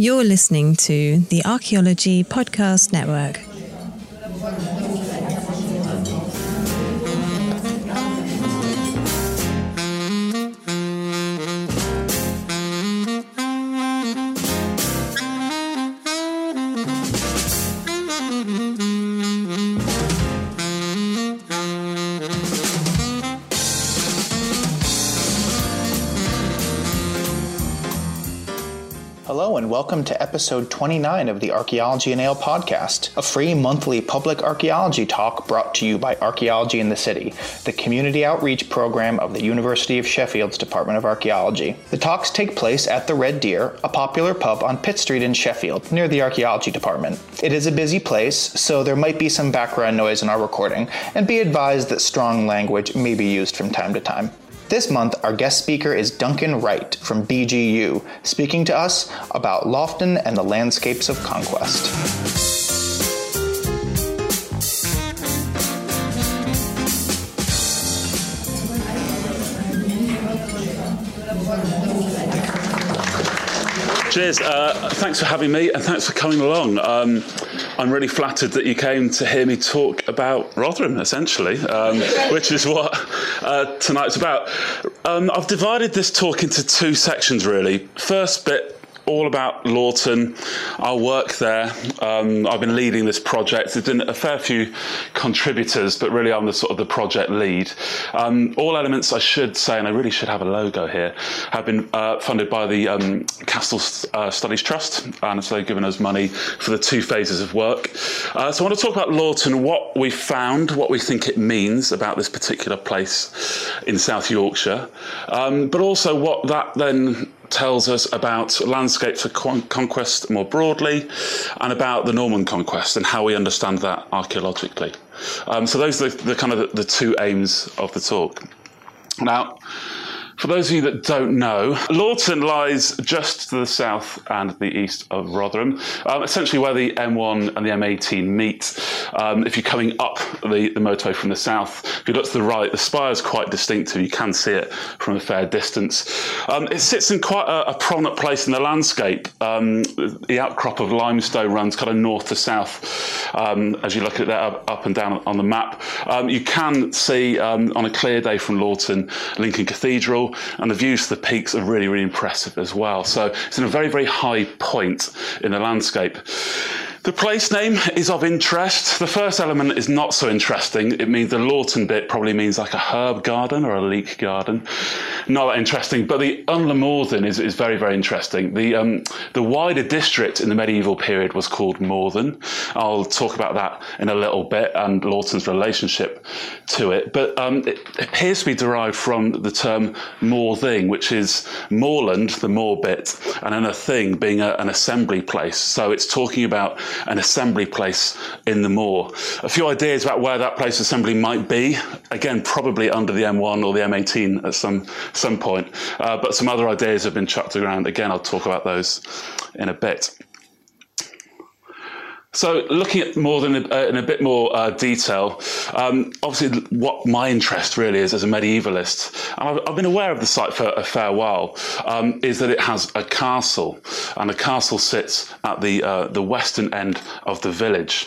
You're listening to the Archaeology Podcast Network. Welcome to episode 29 of the Archaeology and Ale podcast, a free monthly public archaeology talk brought to you by Archaeology in the City, the community outreach program of the University of Sheffield's Department of Archaeology. The talks take place at the Red Deer, a popular pub on Pitt Street in Sheffield, near the Archaeology Department. It is a busy place, so there might be some background noise in our recording, and be advised that strong language may be used from time to time. This month, our guest speaker is Duncan Wright from BGU, speaking to us about Lofton and the landscapes of conquest. Cheers. Uh, thanks for having me and thanks for coming along. Um, I'm really flattered that you came to hear me talk about Rotherham, essentially, um, which is what uh, tonight's about. Um, I've divided this talk into two sections, really. First bit, all about Laughton, our work there. Um, I've been leading this project. There's been a fair few contributors, but really I'm the sort of the project lead. Um, all elements, I should say, and I really should have a logo here, have been uh, funded by the um, Castle uh, Studies Trust, and so they've given us money for the two phases of work. Uh, so I want to talk about Laughton, what we found, what we think it means about this particular place in South Yorkshire, um, but also what that then tells us about landscape for con- conquest more broadly and about the Norman conquest and how we understand that archaeologically. Um, so those are the, the kind of the, the two aims of the talk. Now, for those of you that don't know, Laughton lies just to the south and the east of Rotherham, um, essentially where the M1 and the M18 meet. Um, if you're coming up the, the motorway from the south, if you look to the right, the spire is quite distinctive. You can see it from a fair distance. Um, it sits in quite a, a, prominent place in the landscape. Um, the outcrop of limestone runs kind of north to south um, as you look at that up, up and down on the map. Um, you can see on a clear day from Laughton, Lincoln Cathedral and the views to the peaks are really, really impressive as well. So it's in a very, very high point in the landscape. The place name is of interest. The first element is not so interesting. It means the Laughton bit probably means like a herb garden or a leek garden. Not that interesting, but the en le Morthen is, is very, very interesting. The, um, the wider district in the medieval period was called Morthen. I'll talk about that in a little bit and Laughton's relationship to it. But um, it appears to be derived from the term Morthing, which is moorland, the moor bit, and then a thing being a, an assembly place. So it's talking about an assembly place in the moor. A few ideas about where that place assembly might be. Again, probably under the M1 or the M18 at some some point. Uh, but some other ideas have been chucked around. Again, I'll talk about those in a bit. So, looking at more than uh, in a bit more uh, detail, um, obviously, what my interest really is as a medievalist, and I've, I've been aware of the site for a fair while, um, is that it has a castle, and the castle sits at the uh, the western end of the village.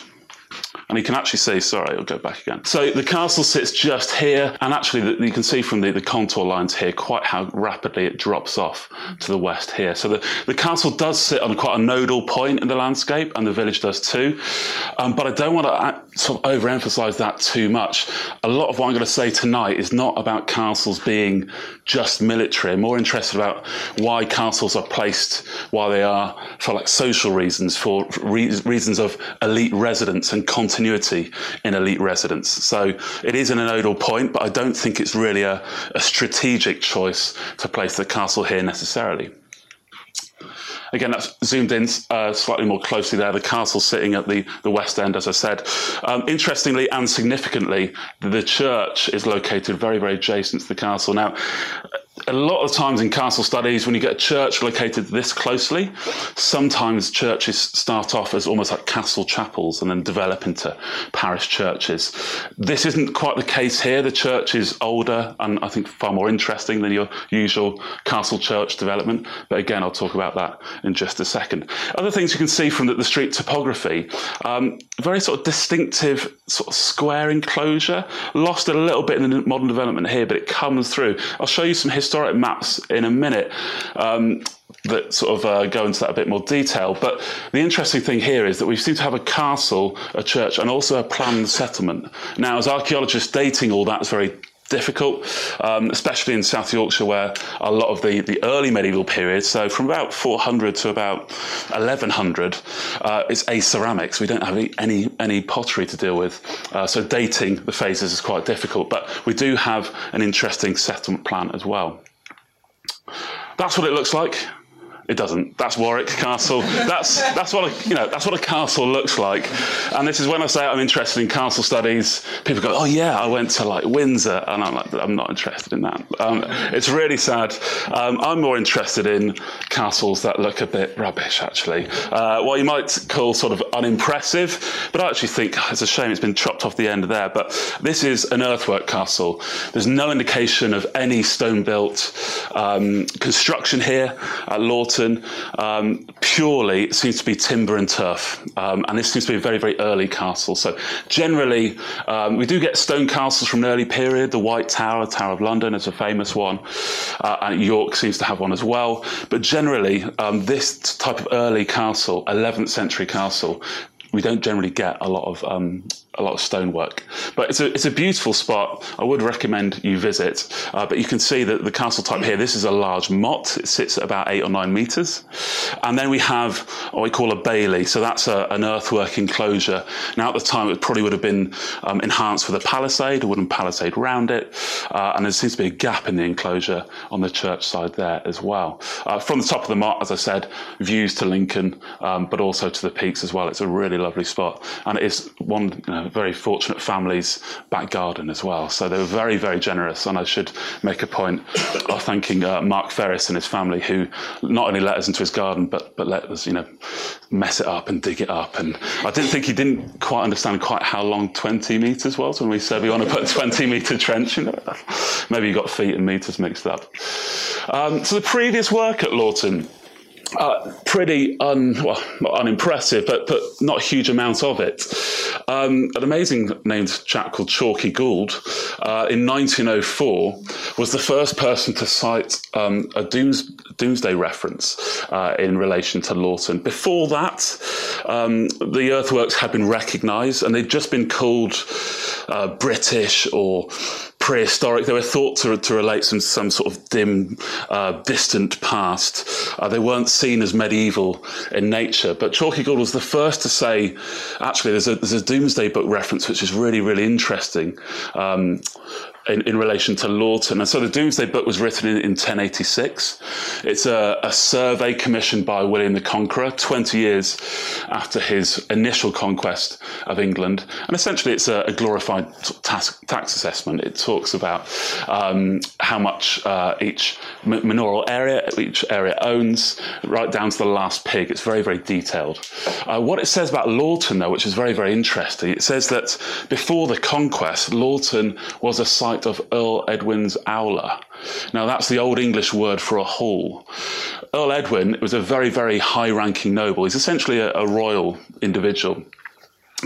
And you can actually see, sorry, I'll go back again. So the castle sits just here, and actually the, you can see from the, the contour lines here quite how rapidly it drops off to the west here. So the, the castle does sit on quite a nodal point in the landscape, and the village does too. Um, but I don't want to sort of overemphasize that too much. A lot of what I'm going to say tonight is not about castles being just military. I'm more interested about why castles are placed while they are for like social reasons, for re- reasons of elite residence and continuity in elite residence. So it is an nodal point, but I don't think it's really a, a strategic choice to place the castle here necessarily. Again, that's zoomed in uh, slightly more closely there. The castle sitting at the, the west end, as I said. Um, interestingly and significantly, the church is located very, very adjacent to the castle. Now, a lot of times in castle studies, when you get a church located this closely, sometimes churches start off as almost like castle chapels and then develop into parish churches. This isn't quite the case here. The church is older and I think far more interesting than your usual castle church development. But again, I'll talk about that in just a second. Other things you can see from the, the street topography, um, very sort of distinctive sort of square enclosure, lost a little bit in the modern development here, but it comes through. I'll show you some history historic maps in a minute. Um, that sort of uh, go into that a bit more detail. But the interesting thing here is that we seem to have a castle, a church, and also a planned settlement. Now, as archaeologists, dating all that is very difficult, um, especially in South Yorkshire, where a lot of the, the early medieval period, so from about 400 to about 1100, uh, it's a ceramics. We don't have any any pottery to deal with, uh, so dating the phases is quite difficult. But we do have an interesting settlement plan as well. That's what it looks like. It doesn't. That's Warwick Castle. That's that's what a, you know. That's what a castle looks like. And this is when I say I'm interested in castle studies. People go, "Oh yeah, I went to like Windsor," and I'm like, "I'm not interested in that." Um, it's really sad. Um, I'm more interested in castles that look a bit rubbish, actually. Uh, what you might call sort of unimpressive, but I actually think it's a shame it's been chopped off the end there. But this is an earthwork castle. There's no indication of any stone-built um, construction here at Laughton. Um, purely seems to be timber and turf, um, and this seems to be a very, very early castle. So generally, um, we do get stone castles from an early period. The White Tower, Tower of London, is a famous one, uh, and York seems to have one as well. But generally, um, this type of early castle, 11th century castle, we don't generally get a lot of um, a lot of stonework. But it's a, it's a beautiful spot. I would recommend you visit. Uh, but you can see that the castle type here, this is a large motte. It sits at about eight or nine metres. And then we have what we call a bailey. So that's a, an earthwork enclosure. Now at the time, it probably would have been um, enhanced with a palisade, a wooden palisade around it. Uh, and there seems to be a gap in the enclosure on the church side there as well. Uh, from the top of the motte, as I said, views to Lincoln, um, but also to the peaks as well. It's a really lovely spot. And it is one, you know, very fortunate family's back garden as well. So they were very, very generous. And I should make a point of thanking uh, Mark Ferris and his family, who not only let us into his garden, but but let us, you know, mess it up and dig it up. And I didn't think he didn't quite understand quite how long 20 meters was when we said we want to put a 20 meter trench. You know, maybe you got feet and meters mixed up. Um, so the previous work at Laughton uh, pretty un, well, unimpressive, but, but not a huge amount of it. Um, an amazing named chap called Chalkley Gould uh, in 1904 was the first person to cite um, a dooms, Domesday reference uh, in relation to Laughton. Before that, um, the earthworks had been recognised and they'd just been called uh, British or prehistoric. They were thought to, to relate some some sort of dim, uh, distant past. Uh, they weren't seen as medieval in nature. But Chalkley Gould was the first to say, actually, there's a, there's a Domesday Book reference which is really really interesting. Um, in, in, relation to Laughton. And so the Domesday Book was written in, in 1086. It's a, a, survey commissioned by William the Conqueror 20 years after his initial conquest of England. And essentially, it's a, a glorified tax, tax, assessment. It talks about um, how much uh, each manorial area, each area owns, right down to the last pig. It's very, very detailed. Uh, what it says about Laughton, though, which is very, very interesting, it says that before the conquest, Laughton was a site site of Earl Edwin's Aula. Now, that's the Old English word for a hall. Earl Edwin was a very, very high ranking noble. He's essentially a, a royal individual.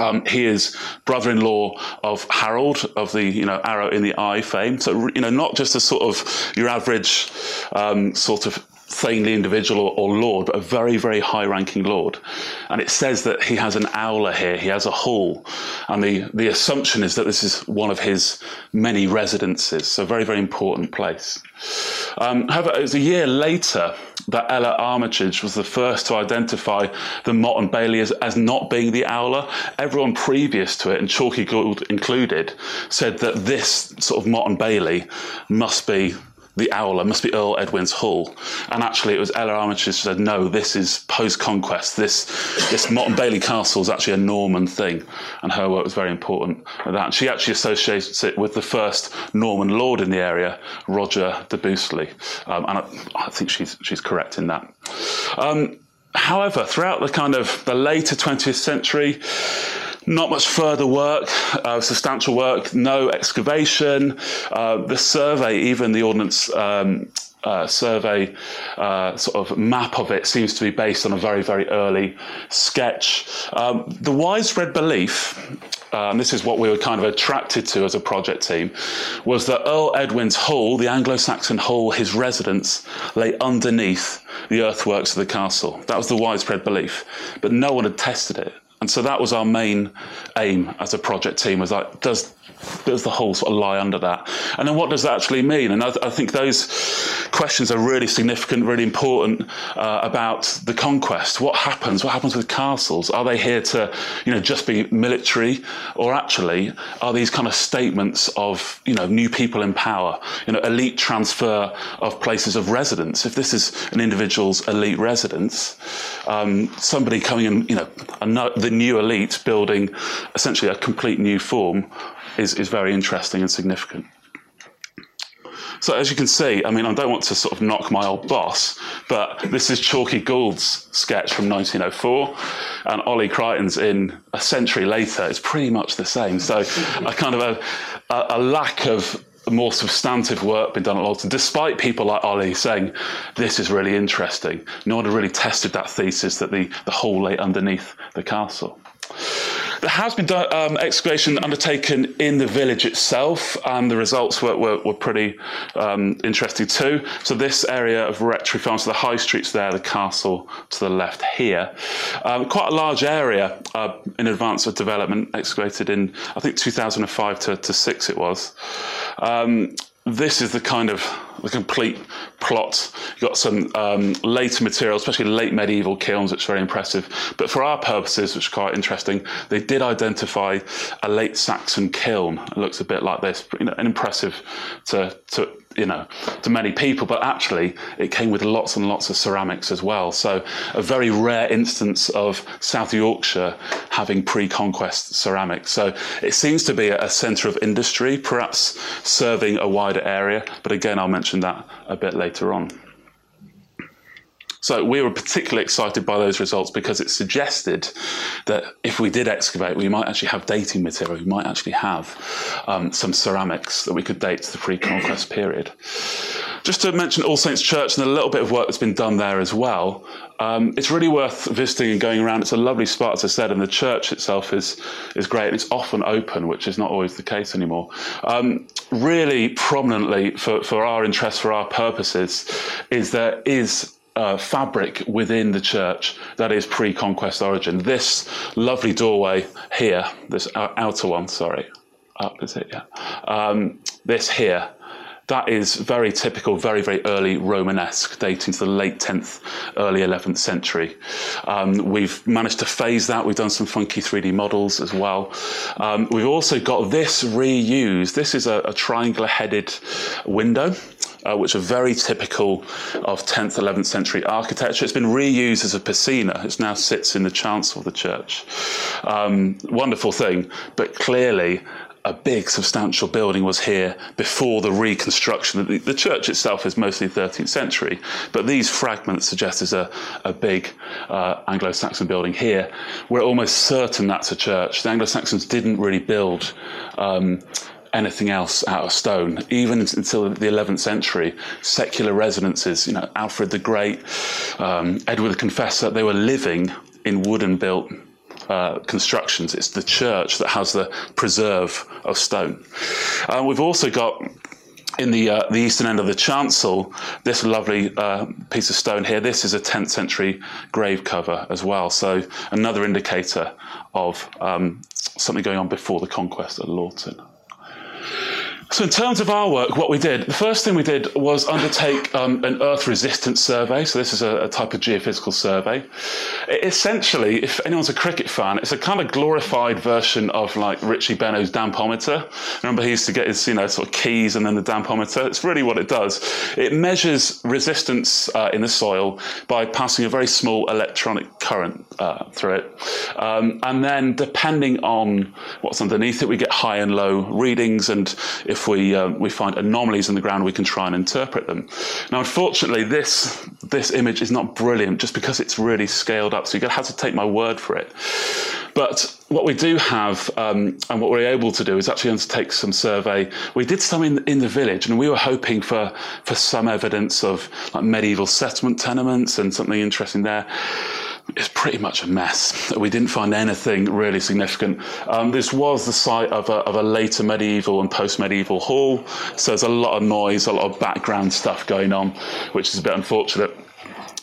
Um, he is brother-in-law of Harold of the you know arrow in the eye fame. So you know not just a sort of your average um, sort of thegnly individual or, or, lord, but a very, very high ranking lord. And it says that he has an aula here, he has a hall. And the, the assumption is that this is one of his many residences, so very, very important place. Um, however, it was a year later that Ella Armitage was the first to identify the Motte and Bailey as, as not being the Aula. Everyone previous to it, and Chalky Gould included, said that this sort of Motte and Bailey must be the Aula must be Earl Edwin's Hall. And actually, it was Ella Armitage who said, no, this is post conquest. This, this Motte and Bailey Castle is actually a Norman thing. And her work was very important at that. And she actually associates it with the first Norman lord in the area, Roger de Busli. Um, and I, I, think she's, she's correct in that. Um, however, throughout the kind of the later 20th century, not much further work, uh, substantial work, no excavation. Uh, the survey, even the ordnance um, uh, survey uh, sort of map of it seems to be based on a very, very early sketch. Um, the widespread belief, uh, and this is what we were kind of attracted to as a project team, was that Earl Edwin's Hall, the Anglo Saxon Hall, his residence, lay underneath the earthworks of the castle. That was the widespread belief, but no one had tested it. And so that was our main aim as a project team was like, does does the whole sort of lie under that? And then what does that actually mean? And I, I think those questions are really significant, really important uh, about the conquest. What happens? What happens with castles? Are they here to, you know, just be military, or actually are these kind of statements of, you know, new people in power, you know, elite transfer of places of residence? If this is an individual's elite residence, um, somebody coming in, you know, the new elite building essentially a complete new form is, is very interesting and significant. So as you can see, I mean, I don't want to sort of knock my old boss, but this is Chalkley Gould's sketch from 1904, and Ollie Creighton's in a century later. It's pretty much the same. So a kind of a, a, a lack of more substantive work been done at Alton, despite people like Ollie saying this is really interesting. No one had really tested that thesis that the, the hole lay underneath the castle. There has been um, excavation undertaken in the village itself, and the results were, were, were pretty um, interesting too. So this area of Rectory Farm, so the high streets there, the castle to the left here. Um, quite a large area uh, in advance of development, excavated in, I think, 2005 to, to 6 it was. This is the kind of the complete plot. You've got some um, later material, especially late medieval kilns, which very impressive. But for our purposes, which is quite interesting, they did identify a late Saxon kiln. It looks a bit like this, but, you know, an impressive to, to you know, to many people, but actually it came with lots and lots of ceramics as well. So a very rare instance of South Yorkshire having pre-conquest ceramics. So it seems to be a centre of industry, perhaps serving a wider area. But again, I'll mention that a bit later on. So we were particularly excited by those results because it suggested that if we did excavate, we might actually have dating material. We might actually have um, some ceramics that we could date to the pre-conquest period. Just to mention All Saints Church and a little bit of work that's been done there as well. Um, it's really worth visiting and going around. It's a lovely spot, as I said, and the church itself is is great. And it's often open, which is not always the case anymore. Um, really prominently for, for our interest, for our purposes, is there is uh, fabric within the church that is pre-conquest origin. This lovely doorway here, this outer one, sorry, up is it? Yeah. Um, this here, that is very typical, very, very early Romanesque, dating to the late 10th, early 11th century. Um, we've managed to phase that. We've done some funky 3D models as well. Um, we've also got this reused. This is a, a triangular headed window uh, which are very typical of 10th, 11th century architecture. It's been reused as a piscina. It now sits in the chancel of the church. Um, wonderful thing, but clearly a big substantial building was here before the reconstruction. The, the, church itself is mostly 13th century, but these fragments suggest there's a, a big uh, Anglo-Saxon building here. We're almost certain that's a church. The Anglo-Saxons didn't really build um, anything else out of stone. Even until the 11th century, secular residences, you know, Alfred the Great, um, Edward the Confessor, they were living in wooden built uh, constructions. It's the church that has the preserve of stone. Uh, we've also got in the uh, the eastern end of the chancel, this lovely uh, piece of stone here. This is a 10th century grave cover as well. So another indicator of um, something going on before the conquest at Laughton. So, in terms of our work, what we did, the first thing we did was undertake um, an Earth resistance survey. So, this is a, a, type of geophysical survey. It, essentially, if anyone's a cricket fan, it's a kind of glorified version of like Richie Benaud's dampometer. Remember, he used to get his, you know, sort of keys and then the dampometer. It's really what it does. It measures resistance uh, in the soil by passing a very small electronic current uh, through it. Um, and then, depending on what's underneath it, we get high and low readings. And if if we um, we find anomalies in the ground, we can try and interpret them. Now, unfortunately, this this image is not brilliant just because it's really scaled up. So you're going to have to take my word for it. But what we do have, um, and what we're able to do, is actually undertake some survey. We did some in, in the village, and we were hoping for for some evidence of like medieval settlement tenements and something interesting there it's pretty much a mess. We didn't find anything really significant. Um, this was the site of a, of a later medieval and post medieval hall, so there's a lot of noise, a lot of background stuff going on, which is a bit unfortunate.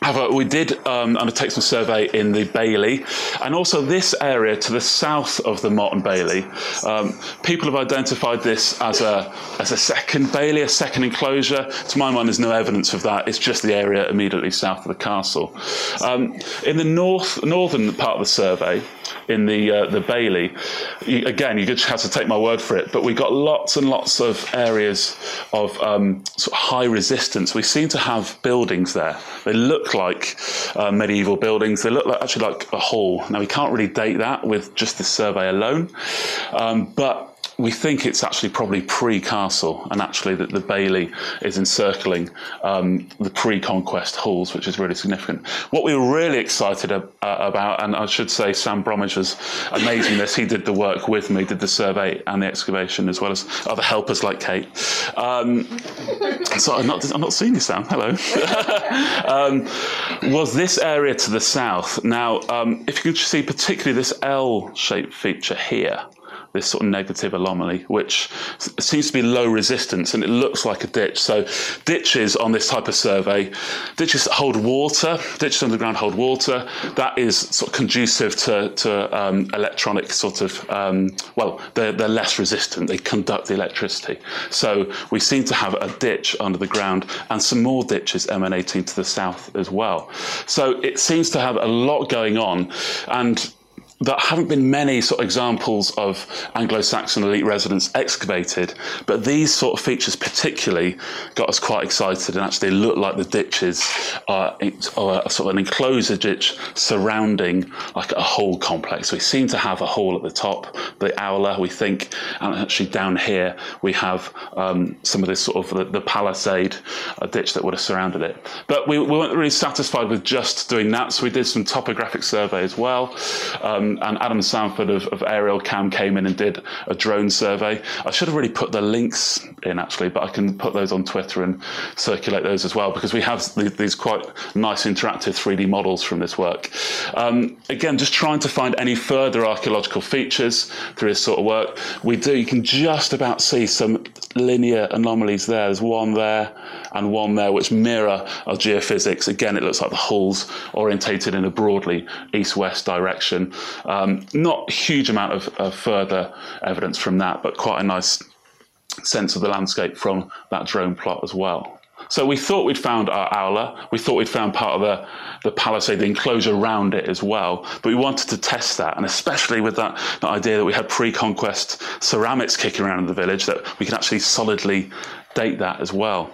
However, we did um, undertake some survey in the Bailey and also this area to the south of the Moreton Bailey. Um, people have identified this as a, as a second Bailey, a second enclosure. To my mind, there's no evidence of that. It's just the area immediately south of the castle. Um, in the north, northern part of the survey, in the uh, the Bailey. Again, you just have to take my word for it. But we got lots and lots of areas of um, sort of high resistance. We seem to have buildings there. They look like uh, medieval buildings. They look like, actually like a hall. Now we can't really date that with just this survey alone, um, but we think it's actually probably pre-castle, and actually that the Bailey is encircling um, the pre-conquest halls, which is really significant. What we were really excited ab- uh, about, and I should say Sam Bromwich was amazing. This he did the work with me, did the survey and the excavation, as well as other helpers like Kate. Um, so I'm not, I'm not seeing you, Sam. Hello. um, was this area to the south? Now, um, if you can see particularly this L-shaped feature here this sort of negative anomaly, which seems to be low resistance and it looks like a ditch. So ditches on this type of survey, ditches hold water, ditches underground hold water, that is sort of conducive to, to um, electronic sort of, um, well, they're, they're less resistant, they conduct the electricity. So we seem to have a ditch under the ground and some more ditches emanating to the south as well. So it seems to have a lot going on and there haven't been many sort of examples of Anglo-Saxon elite residence excavated, but these sort of features particularly got us quite excited and actually look like the ditches are, are sort of an enclosure ditch surrounding like a whole complex. We seem to have a hall at the top, the aula, we think, and actually down here we have um, some of this sort of the, the palisade a ditch that would have surrounded it. But we, we, weren't really satisfied with just doing that, so we did some topographic survey as well. Um, um, and Adam Stanford of, of Aerial Cam came in and did a drone survey. I should have really put the links in actually, but I can put those on Twitter and circulate those as well because we have these quite nice interactive 3D models from this work. Um, again, just trying to find any further archaeological features through this sort of work. We do, you can just about see some linear anomalies there. There's one there and one there which mirror our geophysics. Again, it looks like the holes orientated in a broadly east-west direction. Um, not huge amount of, of further evidence from that, but quite a nice sense of the landscape from that drone plot as well. So we thought we'd found our aula. We thought we'd found part of the, the palisade, the enclosure around it as well. But we wanted to test that, and especially with that, that idea that we had pre-conquest ceramics kicking around in the village, that we can actually solidly date that as well.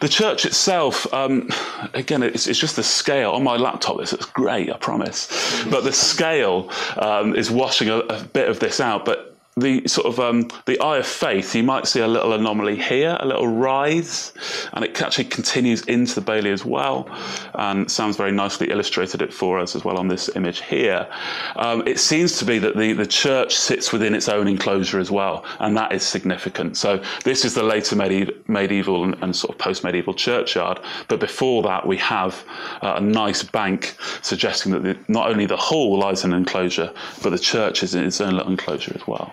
The church itself, um, again, it's, it's, just the scale. On my laptop, this looks great, I promise. But the scale um, is washing a, a bit of this out. But the sort of um, the eye of faith, you might see a little anomaly here, a little rise, and it actually continues into the Bailey as well. And Sam's very nicely illustrated it for us as well on this image here. Um, it seems to be that the, the church sits within its own enclosure as well, and that is significant. So this is the later medieval, medieval and, and sort of post-medieval churchyard, but before that we have uh, a nice bank suggesting that the, not only the hall lies in an enclosure, but the church is in its own little enclosure as well.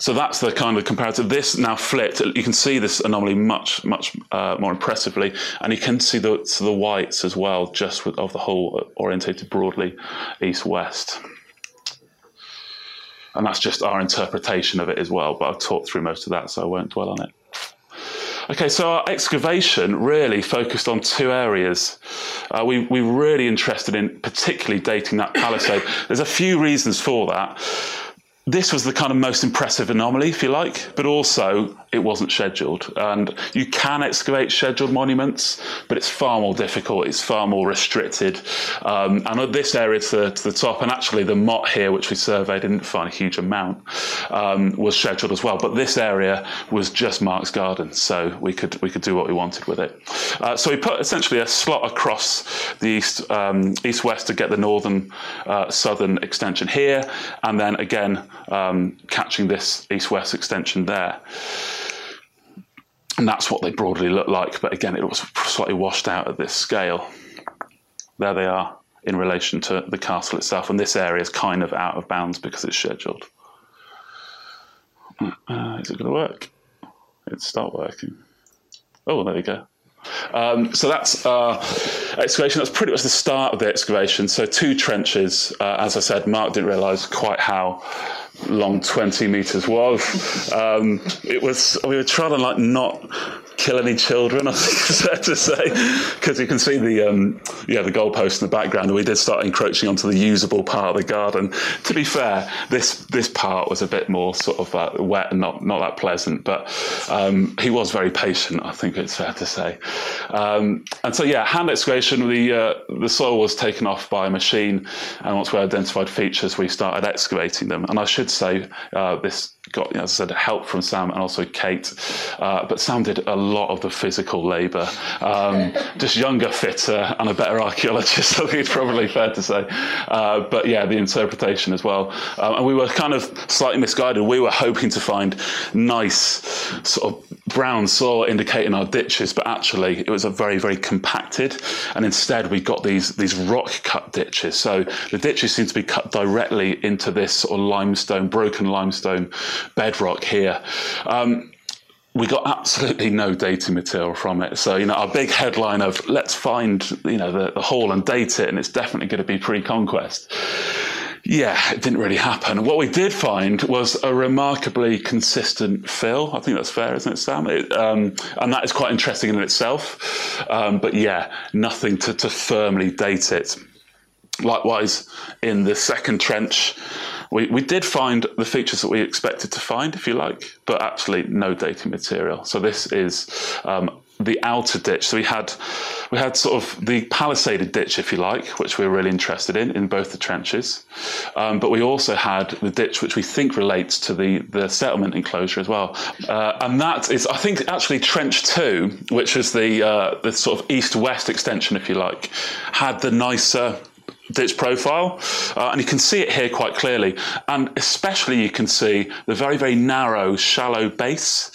So that's the kind of comparative. This now flipped. You can see this anomaly much, much uh, more impressively, and you can see the the whites as well, just with, of the whole orientated broadly east-west. and that's just our interpretation of it as well. But I've talked through most of that, so I won't dwell on it. Okay, so our excavation really focused on two areas. Uh, we were really interested in particularly dating that palisade. There's a few reasons for that this was the kind of most impressive anomaly, if you like, but also it wasn't scheduled. And you can excavate scheduled monuments, but it's far more difficult, it's far more restricted. Um, and this area to, to, the top, and actually the motte here, which we surveyed, didn't find a huge amount, um, was scheduled as well. But this area was just Mark's garden, so we could we could do what we wanted with it. Uh, so we put essentially a slot across the east um, east west to get the northern uh, southern extension here, and then again um, catching this east-west extension there. And that's what they broadly look like, but again, it was slightly washed out at this scale. There they are in relation to the castle itself, and this area is kind of out of bounds because it's scheduled. Uh, is it going to work? It's start working. Oh, there we go. Um, so that's excavation. That's pretty much the start of the excavation. So two trenches. Uh, as I said, Mark didn't realise quite how long 20 meters was. Um, it was, we were trying to like not kill any children, I think it's fair to say, because you can see the um, yeah the goalpost in the background. And we did start encroaching onto the usable part of the garden. To be fair, this this part was a bit more sort of uh, wet and not not that pleasant, but um, he was very patient. I think it's fair to say. Um, and so yeah, hand excavation. The uh, the soil was taken off by a machine, and once we identified features, we started excavating them. And I should say uh, this got, as I said, help from Sam and also Kate. Uh, but Sam did a lot of the physical labour. Um, just younger, fitter, and a better archaeologist, I think it's probably fair to say. Uh, but yeah, the interpretation as well. Um, and we were kind of slightly misguided. We were hoping to find nice, sort of brown soil indicating our ditches, but actually it was a very, very compacted. And instead, we got these, these rock cut ditches. So the ditches seem to be cut directly into this sort of limestone, broken limestone bedrock here. Um, we got absolutely no dating material from it. So, you know, our big headline of let's find, you know, the, the hall and date it, and it's definitely going to be pre conquest. Yeah, it didn't really happen. What we did find was a remarkably consistent fill. I think that's fair, isn't it, Sam? It, um, and that is quite interesting in itself. Um, but yeah, nothing to, to firmly date it. Likewise, in the second trench, we, we did find the features that we expected to find, if you like, but actually no dating material. So this is um, the outer ditch. So we had we had sort of the palisaded ditch, if you like, which we were really interested in in both the trenches. Um, but we also had the ditch, which we think relates to the the settlement enclosure as well. Uh, and that is, I think, actually trench two, which is the uh, the sort of east-west extension, if you like, had the nicer ditch profile, uh, and you can see it here quite clearly. And especially you can see the very, very narrow, shallow base.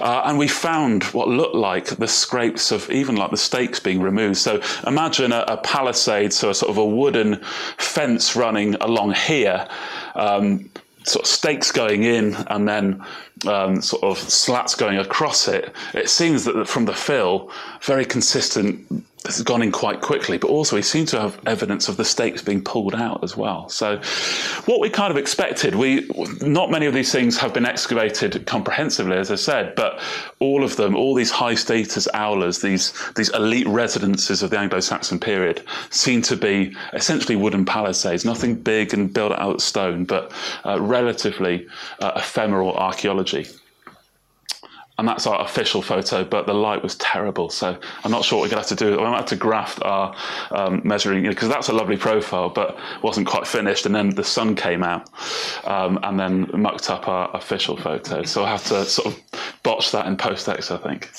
Uh, and we found what looked like the scrapes of even like the stakes being removed. So imagine a, a palisade, so a sort of a wooden fence running along here. Um, sort of stakes going in and then um, sort of slats going across it. It seems that from the fill, very consistent has gone in quite quickly, but also we seem to have evidence of the stakes being pulled out as well. So, what we kind of expected, we not many of these things have been excavated comprehensively, as I said, but all of them, all these high status aulas, these these elite residences of the Anglo-Saxon period, seem to be essentially wooden palisades, nothing big and built out of stone, but uh, relatively uh, ephemeral archaeology and that's our official photo, but the light was terrible. So I'm not sure what we're going to have to do. I'm going to have to graft our um, measuring, because that's a lovely profile, but wasn't quite finished. And then the sun came out um, and then mucked up our official photo. So I have to sort of botch that in post-ex, I think.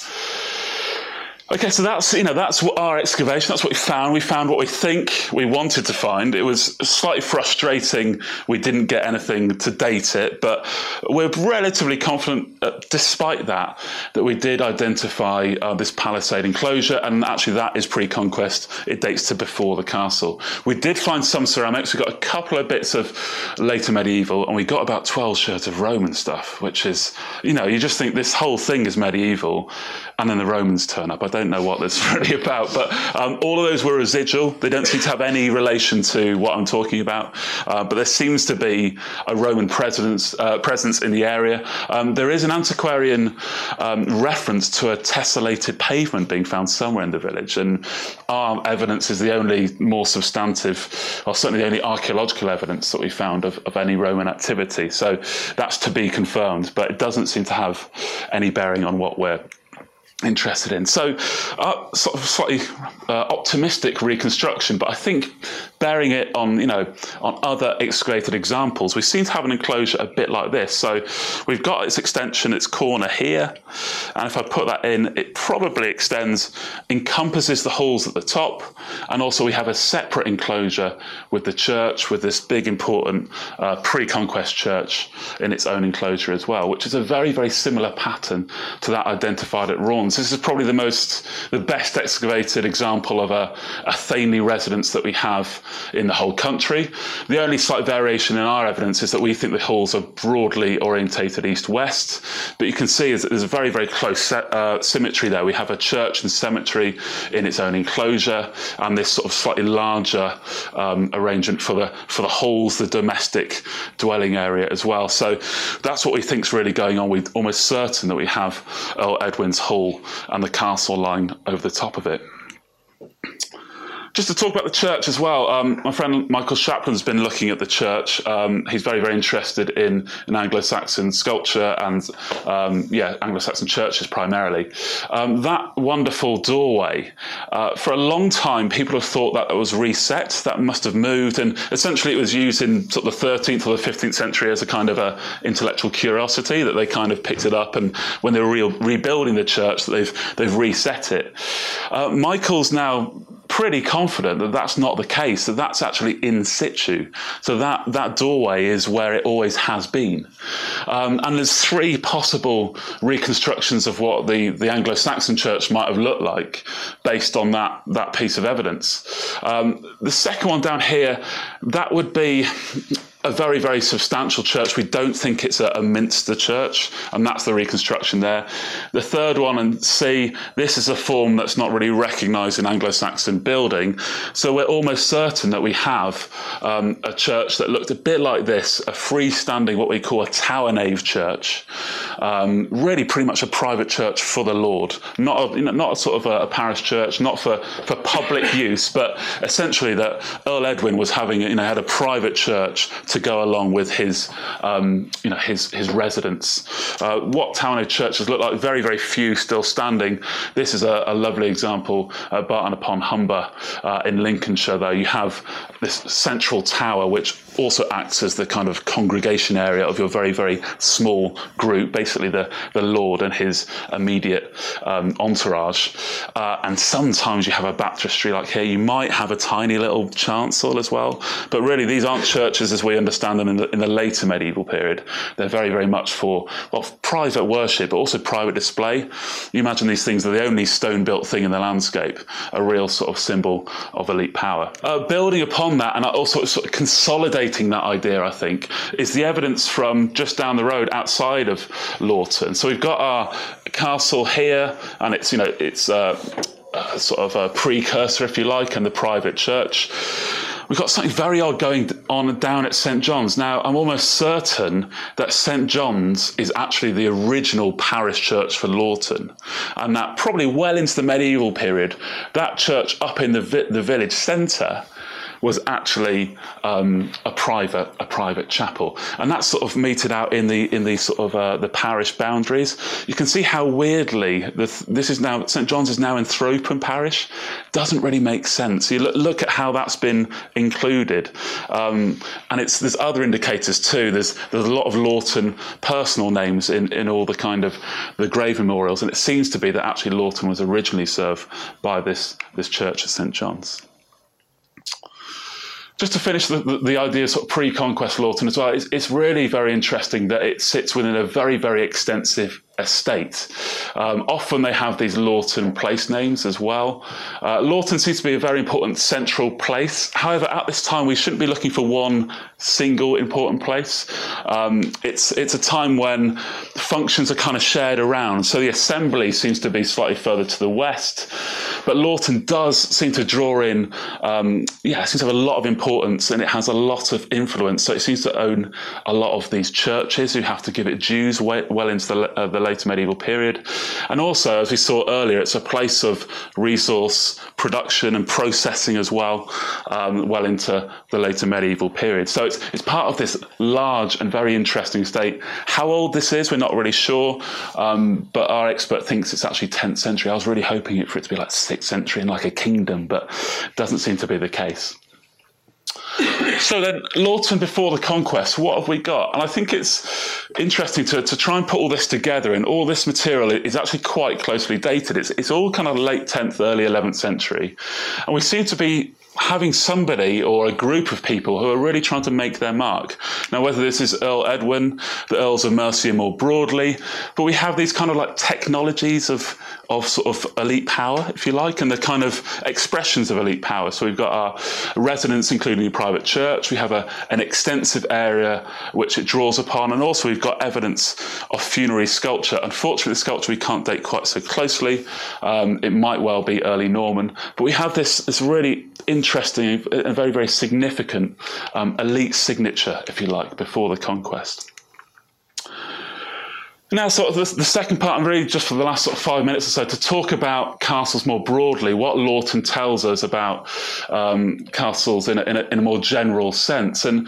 Okay, so that's you know that's what our excavation. That's what we found. We found what we think we wanted to find. It was slightly frustrating. We didn't get anything to date it, but we're relatively confident, uh, despite that, that we did identify uh, this palisade enclosure, and actually that is pre-conquest. It dates to before the castle. We did find some ceramics. We got a couple of bits of later medieval, and we got about twelve sherds of Roman stuff, which is you know you just think this whole thing is medieval, and then the Romans turn up. I don't know what that's really about. But um, all of those were residual. They don't seem to have any relation to what I'm talking about. Uh, but there seems to be a Roman presence, uh, presence in the area. Um, there is an antiquarian um, reference to a tessellated pavement being found somewhere in the village. And our evidence is the only more substantive, or certainly the only archaeological evidence that we found of, of any Roman activity. So that's to be confirmed, but it doesn't seem to have any bearing on what we're interested in. So, uh, sort of slightly uh, optimistic reconstruction, but I think bearing it on, you know, on other excavated examples, we seem to have an enclosure a bit like this. So we've got its extension, its corner here, and if I put that in, it probably extends, encompasses the halls at the top, and also we have a separate enclosure with the church, with this big important uh, pre-conquest church in its own enclosure as well, which is a very, very similar pattern to that identified at This is probably the most, the best excavated example of a, a Thaney residence that we have in the whole country. The only slight variation in our evidence is that we think the halls are broadly orientated east-west, but you can see is that there's a very, very close uh, symmetry there. We have a church and cemetery in its own enclosure, and this sort of slightly larger um, arrangement for the for the halls, the domestic dwelling area as well. So that's what we think is really going on. We're almost certain that we have Earl Edwin's Hall and the castle line over the top of it just to talk about the church as well, um, my friend Michael Shapland's been looking at the church. Um, he's very, very interested in, in Anglo-Saxon sculpture and, um, yeah, Anglo-Saxon churches primarily. Um, that wonderful doorway, uh, for a long time, people have thought that it was reset, that must have moved, and essentially it was used in sort of the 13th or the 15th century as a kind of a intellectual curiosity that they kind of picked it up, and when they were re- rebuilding the church, that they've they've reset it. Uh, Michael's now pretty confident that that's not the case, that that's actually in situ. So that, that doorway is where it always has been. Um, and there's three possible reconstructions of what the, the Anglo-Saxon church might have looked like based on that, that piece of evidence. Um, the second one down here, that would be a very, very substantial church. We don't think it's a, a, Minster church, and that's the reconstruction there. The third one, and C, this is a form that's not really recognised in Anglo Saxon building. So we're almost certain that we have um, a church that looked a bit like this a freestanding, what we call a tower nave church. Um, really, pretty much a private church for the Lord, not a, you know, not a sort of a, a parish church, not for, for public use, but essentially that Earl Edwin was having, you know, had a private church to go along with his, um, you know, his his residence. Uh, what Tower churches look like? Very, very few still standing. This is a, a lovely example at Barton upon Humber uh, in Lincolnshire. Though you have this central tower, which also acts as the kind of congregation area of your very, very small group, basically the, the Lord and his immediate um, entourage. Uh, and sometimes you have a baptistry like here. You might have a tiny little chancel as well. But really, these aren't churches as we understand them in the, in the later medieval period. They're very, very much for well, private worship, but also private display. You imagine these things are the only stone built thing in the landscape, a real sort of symbol of elite power. Uh, building upon that, and also sort of consolidating that idea, I think, is the evidence from just down the road outside of Laughton. So we've got our castle here, and it's, you know, it's uh, sort of a precursor, if you like, and the private church we've got something very odd going on down at St. John's. Now, I'm almost certain that St. John's is actually the original parish church for Laughton, and that probably well into the medieval period, that church up in the, vi- the village centre was actually um, a private a private chapel, and that's sort of meted out in the in the sort of uh, the parish boundaries. You can see how weirdly this is now St John's is now in Throapham Parish. Doesn't really make sense. You look, look at how that's been included, um, and it's there's other indicators too. There's there's a lot of Laughton personal names in in all the kind of the grave memorials, and it seems to be that actually Laughton was originally served by this this church at St John's just to finish the, the, idea of sort of pre-conquest Laughton as well, it's, it's, really very interesting that it sits within a very, very extensive estate. Um, often they have these Laughton place names as well. Uh, Laughton seems to be a very important central place. However, at this time, we shouldn't be looking for one single important place. Um, it's it's a time when functions are kind of shared around. So the assembly seems to be slightly further to the west, but Laughton does seem to draw in. Um, yeah, it seems to have a lot of importance and it has a lot of influence. So it seems to own a lot of these churches who have to give it dues well, well into the, uh, the later medieval period, and also as we saw earlier, it's a place of resource production and processing as well, um, well into the later medieval period. So it's, it's part of this large and very interesting state. How old this is, we're not really sure, um, but our expert thinks it's actually 10th century. I was really hoping for it to be like 6th century and like a kingdom, but doesn't seem to be the case. So then, Laughton before the conquest, what have we got? And I think it's interesting to, to try and put all this together, and all this material is actually quite closely dated. It's, it's all kind of late 10th, early 11th century. And we seem to be having somebody or a group of people who are really trying to make their mark. Now, whether this is Earl Edwin, the Earls of Mercia more broadly, but we have these kind of like technologies of of sort of elite power, if you like, and the kind of expressions of elite power. So we've got our residents, including a private church. We have a, an extensive area which it draws upon, and also we've got evidence of funerary sculpture. Unfortunately, the sculpture we can't date quite so closely. Um, it might well be early Norman, but we have this this really interesting and very, very significant um, elite signature, if you like, before the conquest. Now, sort of the, the, second part, and really just for the last sort of five minutes or so, to talk about castles more broadly, what Laughton tells us about um, castles in a, in, a, in a, more general sense, and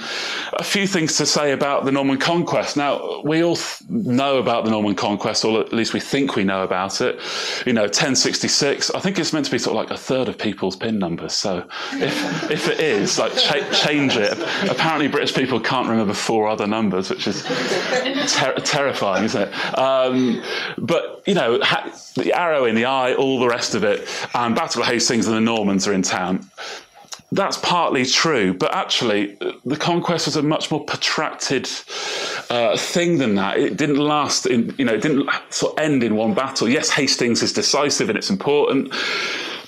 a few things to say about the Norman conquest. Now, we all know about the Norman conquest, or at least we think we know about it. You know, 1066. I think it's meant to be sort of like a third of people's pin numbers. So, if if it is, like cha- change it. Apparently, British people can't remember four other numbers, which is ter- terrifying, isn't it? Um, but, you know, ha- the arrow in the eye, all the rest of it, and Battle of Hastings and the Normans are in town. That's partly true, but actually, the conquest was a much more protracted uh, thing than that. It didn't last in, you know, it didn't sort of end in one battle. Yes, Hastings is decisive and it's important,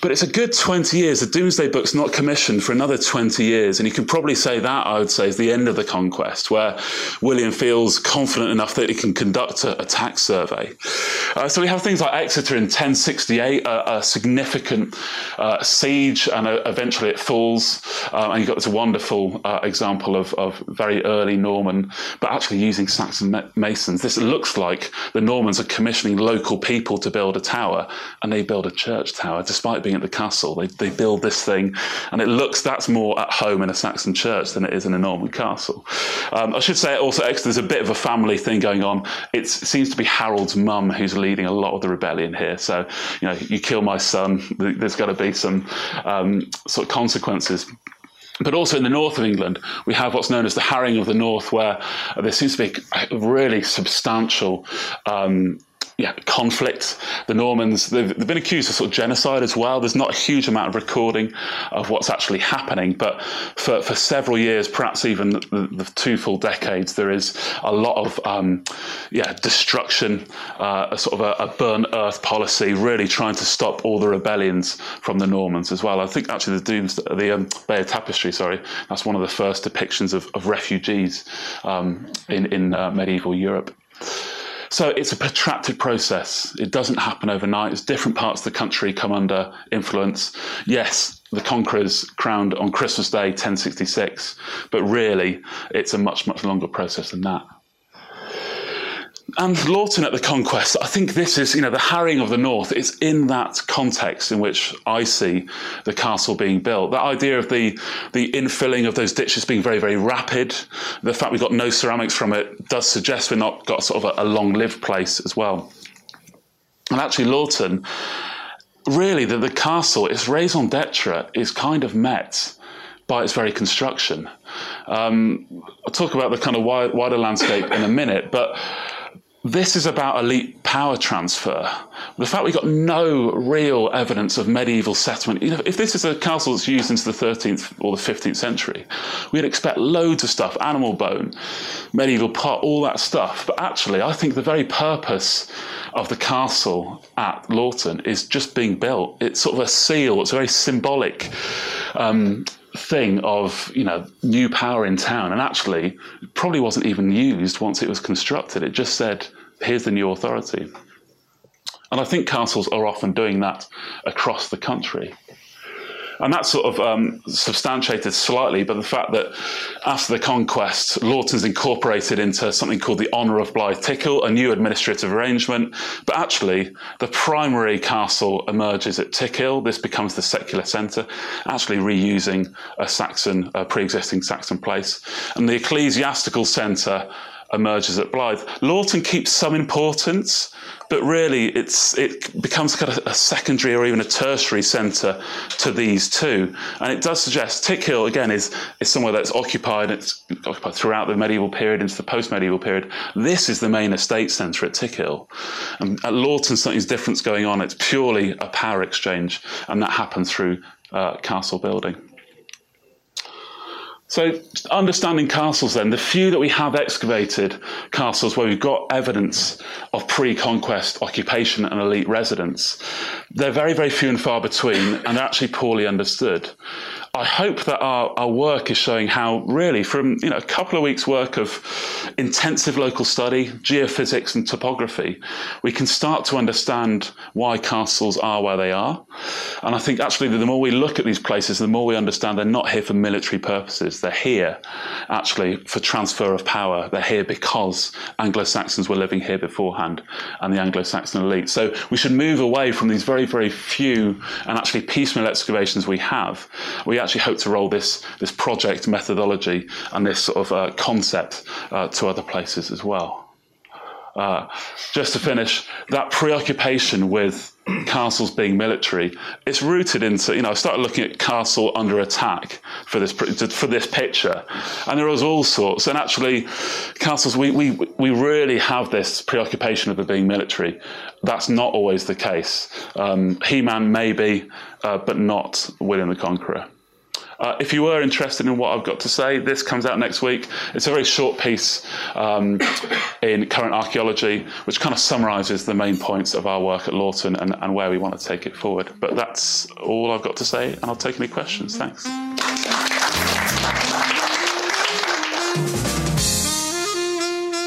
but it's a good 20 years. The Domesday Book's not commissioned for another 20 years. And you can probably say that, I would say, is the end of the conquest, where William feels confident enough that he can conduct a, a tax survey. Uh, so we have things like Exeter in 1068, a, a significant uh, siege, and uh, eventually it falls. Uh, and you've got this wonderful uh, example of, of, very early Norman, but actually using Saxon masons. This looks like the Normans are commissioning local people to build a tower, and they build a church tower, despite being being at the castle. They, they build this thing, and it looks that's more at home in a Saxon church than it is in a Norman castle. Um, I should say also, Exeter, there's a bit of a family thing going on. It's, it seems to be Harold's mum who's leading a lot of the rebellion here. So, you know, you kill my son, there's got to be some um, sort of consequences. But also in the north of England, we have what's known as the Harrying of the North, where there seems to be a really substantial um, yeah, conflict. The Normans, they've, they've, been accused of sort of genocide as well. There's not a huge amount of recording of what's actually happening, but for, for several years, perhaps even the, the two full decades, there is a lot of um, yeah destruction, uh, a sort of a, a burn earth policy, really trying to stop all the rebellions from the Normans as well. I think actually the Dooms, the um, Bayeux Tapestry, sorry, that's one of the first depictions of, of refugees um, in, in uh, medieval Europe. So it's a protracted process. It doesn't happen overnight. As different parts of the country come under influence. Yes, the conquerors crowned on Christmas Day 1066, but really it's a much, much longer process than that and Laughton at the conquest, I think this is, you know, the harrying of the north. It's in that context in which I see the castle being built. That idea of the the infilling of those ditches being very, very rapid. The fact we've got no ceramics from it does suggest we've not got sort of a, a long-lived place as well. And actually, Laughton, really, the, the castle, its raison d'etre is kind of met by its very construction. Um, I'll talk about the kind of wider landscape in a minute, but this is about elite power transfer. The fact we've got no real evidence of medieval settlement, you know, if this is a castle that's used into the 13th or the 15th century, we'd expect loads of stuff, animal bone, medieval pot, all that stuff. But actually, I think the very purpose of the castle at Laughton is just being built. It's sort of a seal, it's a very symbolic um, thing of you know new power in town. And actually probably wasn't even used once it was constructed. It just said here's the new authority. And i think councils are often doing that across the country and that's sort of um, substantiated slightly by the fact that after the conquest, Laughton's incorporated into something called the Honour of Blyth Tickhill, a new administrative arrangement. But actually, the primary castle emerges at Tickhill. This becomes the secular centre, actually reusing a Saxon, a pre-existing Saxon place. And the ecclesiastical centre emerges at Blyth. Laughton keeps some importance, but really it's it becomes kind of a secondary or even a tertiary centre to these two. And it does suggest Tickhill again is is somewhere that's occupied. It's occupied throughout the medieval period into the post-medieval period. This is the main estate centre at Tickhill. And at Laughton, something's different going on. It's purely a power exchange, and that happens through uh, castle building. So, understanding castles, then, the few that we have excavated castles where we've got evidence of pre conquest occupation and elite residence, they're very, very few and far between and they're actually poorly understood. I hope that our, our work is showing how, really, from you know, a couple of weeks' work of intensive local study, geophysics, and topography, we can start to understand why castles are where they are. And I think actually, the more we look at these places, the more we understand they're not here for military purposes. They're here actually for transfer of power. They're here because Anglo Saxons were living here beforehand and the Anglo Saxon elite. So we should move away from these very, very few and actually piecemeal excavations we have. We actually hope to roll this, this project methodology and this sort of uh, concept uh, to other places as well. Uh, just to finish, that preoccupation with castles being military, it's rooted into, you know, I started looking at castle under attack for this, for this picture, and there was all sorts. And actually, castles, we, we, we really have this preoccupation of it being military. That's not always the case. Um, He-Man maybe, uh, but not William the Conqueror. Uh, if you were interested in what I've got to say, this comes out next week. It's a very short piece um, in current archaeology, which kind of summarises the main points of our work at Laughton and, and where we want to take it forward. But that's all I've got to say, and I'll take any questions. Thanks.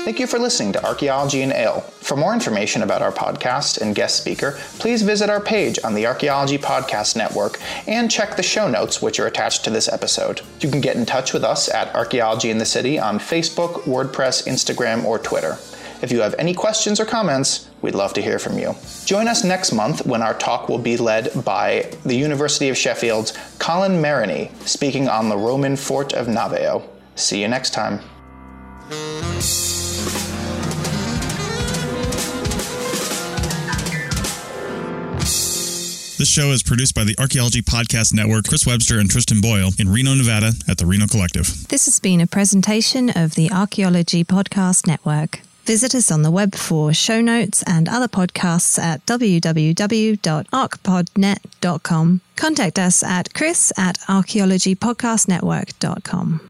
Thank you for listening to Archaeology and Ale. For more information about our podcast and guest speaker, please visit our page on the Archaeology Podcast Network and check the show notes, which are attached to this episode. You can get in touch with us at Archaeology in the City on Facebook, WordPress, Instagram, or Twitter. If you have any questions or comments, we'd love to hear from you. Join us next month when our talk will be led by the University of Sheffield's Colin Merrony, speaking on the Roman fort of Navio. See you next time. This show is produced by the Archaeology Podcast Network, Chris Webster and Tristan Boyle in Reno, Nevada at the Reno Collective. This has been a presentation of the Archaeology Podcast Network. Visit us on the web for show notes and other podcasts at www.archpodnet.com. Contact us at chris at archaeologypodcastnetwork.com.